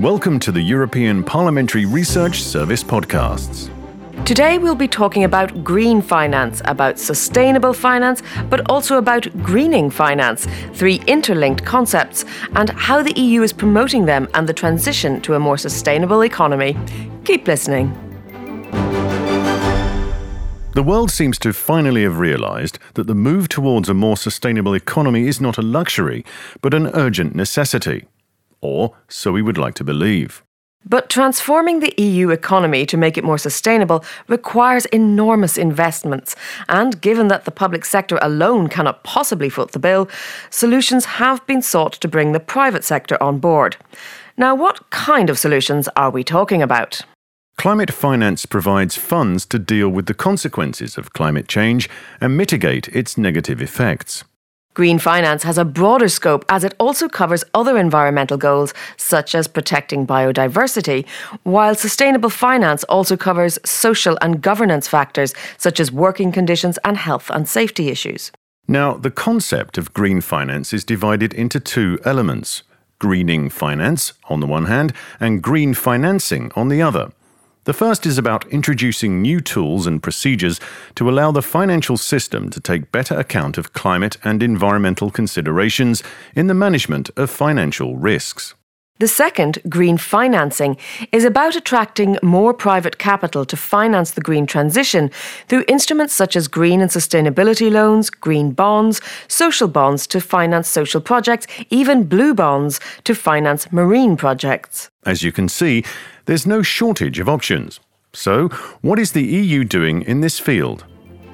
Welcome to the European Parliamentary Research Service podcasts. Today, we'll be talking about green finance, about sustainable finance, but also about greening finance, three interlinked concepts, and how the EU is promoting them and the transition to a more sustainable economy. Keep listening. The world seems to finally have realised that the move towards a more sustainable economy is not a luxury, but an urgent necessity. Or so we would like to believe. But transforming the EU economy to make it more sustainable requires enormous investments. And given that the public sector alone cannot possibly foot the bill, solutions have been sought to bring the private sector on board. Now, what kind of solutions are we talking about? Climate finance provides funds to deal with the consequences of climate change and mitigate its negative effects. Green finance has a broader scope as it also covers other environmental goals, such as protecting biodiversity, while sustainable finance also covers social and governance factors, such as working conditions and health and safety issues. Now, the concept of green finance is divided into two elements greening finance on the one hand, and green financing on the other. The first is about introducing new tools and procedures to allow the financial system to take better account of climate and environmental considerations in the management of financial risks. The second, green financing, is about attracting more private capital to finance the green transition through instruments such as green and sustainability loans, green bonds, social bonds to finance social projects, even blue bonds to finance marine projects. As you can see, there's no shortage of options. So, what is the EU doing in this field?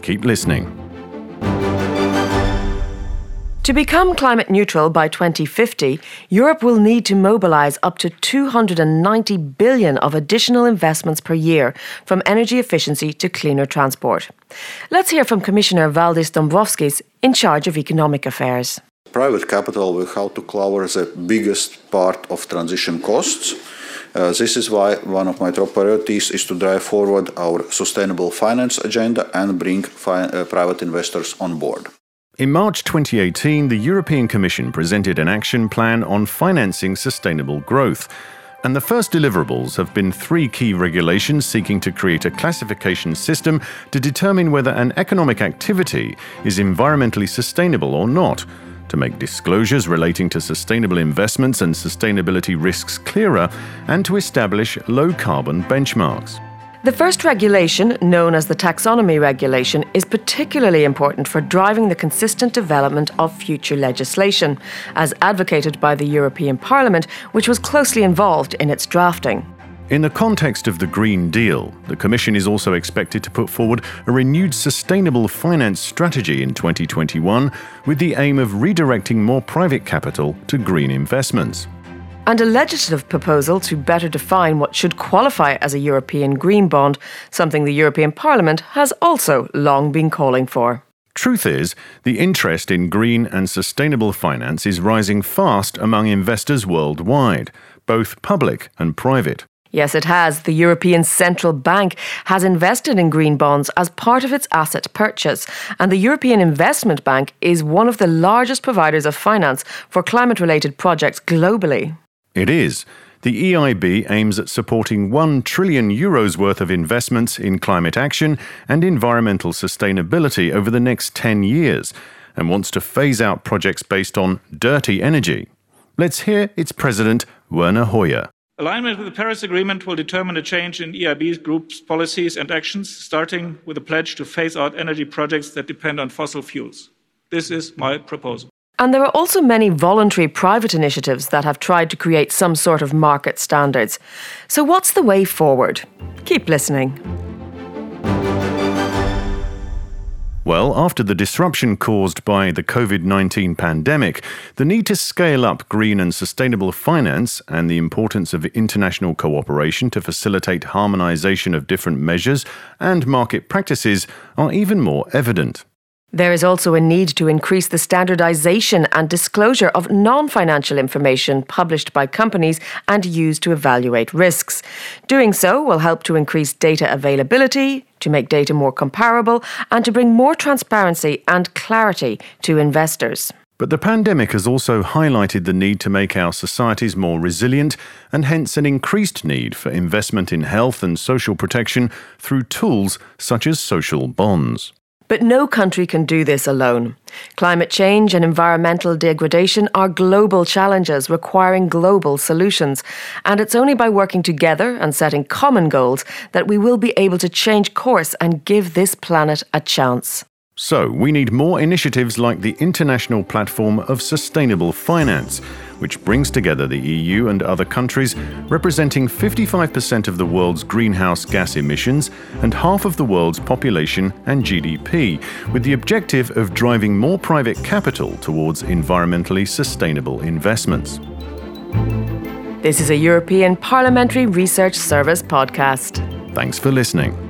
Keep listening. To become climate neutral by 2050, Europe will need to mobilise up to 290 billion of additional investments per year, from energy efficiency to cleaner transport. Let's hear from Commissioner Valdis Dombrovskis, in charge of economic affairs. Private capital will have to cover the biggest part of transition costs uh, this is why one of my top priorities is to drive forward our sustainable finance agenda and bring fi- uh, private investors on board. In March 2018, the European Commission presented an action plan on financing sustainable growth. And the first deliverables have been three key regulations seeking to create a classification system to determine whether an economic activity is environmentally sustainable or not to make disclosures relating to sustainable investments and sustainability risks clearer, and to establish low carbon benchmarks. The first regulation, known as the Taxonomy Regulation, is particularly important for driving the consistent development of future legislation, as advocated by the European Parliament, which was closely involved in its drafting. In the context of the Green Deal, the Commission is also expected to put forward a renewed sustainable finance strategy in 2021 with the aim of redirecting more private capital to green investments. And a legislative proposal to better define what should qualify as a European Green Bond, something the European Parliament has also long been calling for. Truth is, the interest in green and sustainable finance is rising fast among investors worldwide, both public and private. Yes, it has. The European Central Bank has invested in green bonds as part of its asset purchase. And the European Investment Bank is one of the largest providers of finance for climate related projects globally. It is. The EIB aims at supporting 1 trillion euros worth of investments in climate action and environmental sustainability over the next 10 years and wants to phase out projects based on dirty energy. Let's hear its president, Werner Hoyer. Alignment with the Paris Agreement will determine a change in EIB Group's policies and actions, starting with a pledge to phase out energy projects that depend on fossil fuels. This is my proposal. And there are also many voluntary private initiatives that have tried to create some sort of market standards. So, what's the way forward? Keep listening. Well, after the disruption caused by the COVID 19 pandemic, the need to scale up green and sustainable finance and the importance of international cooperation to facilitate harmonization of different measures and market practices are even more evident. There is also a need to increase the standardization and disclosure of non financial information published by companies and used to evaluate risks. Doing so will help to increase data availability, to make data more comparable, and to bring more transparency and clarity to investors. But the pandemic has also highlighted the need to make our societies more resilient and hence an increased need for investment in health and social protection through tools such as social bonds. But no country can do this alone. Climate change and environmental degradation are global challenges requiring global solutions. And it's only by working together and setting common goals that we will be able to change course and give this planet a chance. So, we need more initiatives like the International Platform of Sustainable Finance which brings together the EU and other countries, representing 55% of the world's greenhouse gas emissions and half of the world's population and GDP, with the objective of driving more private capital towards environmentally sustainable investments. This is a European Parliamentary Research Service podcast. Thanks for listening.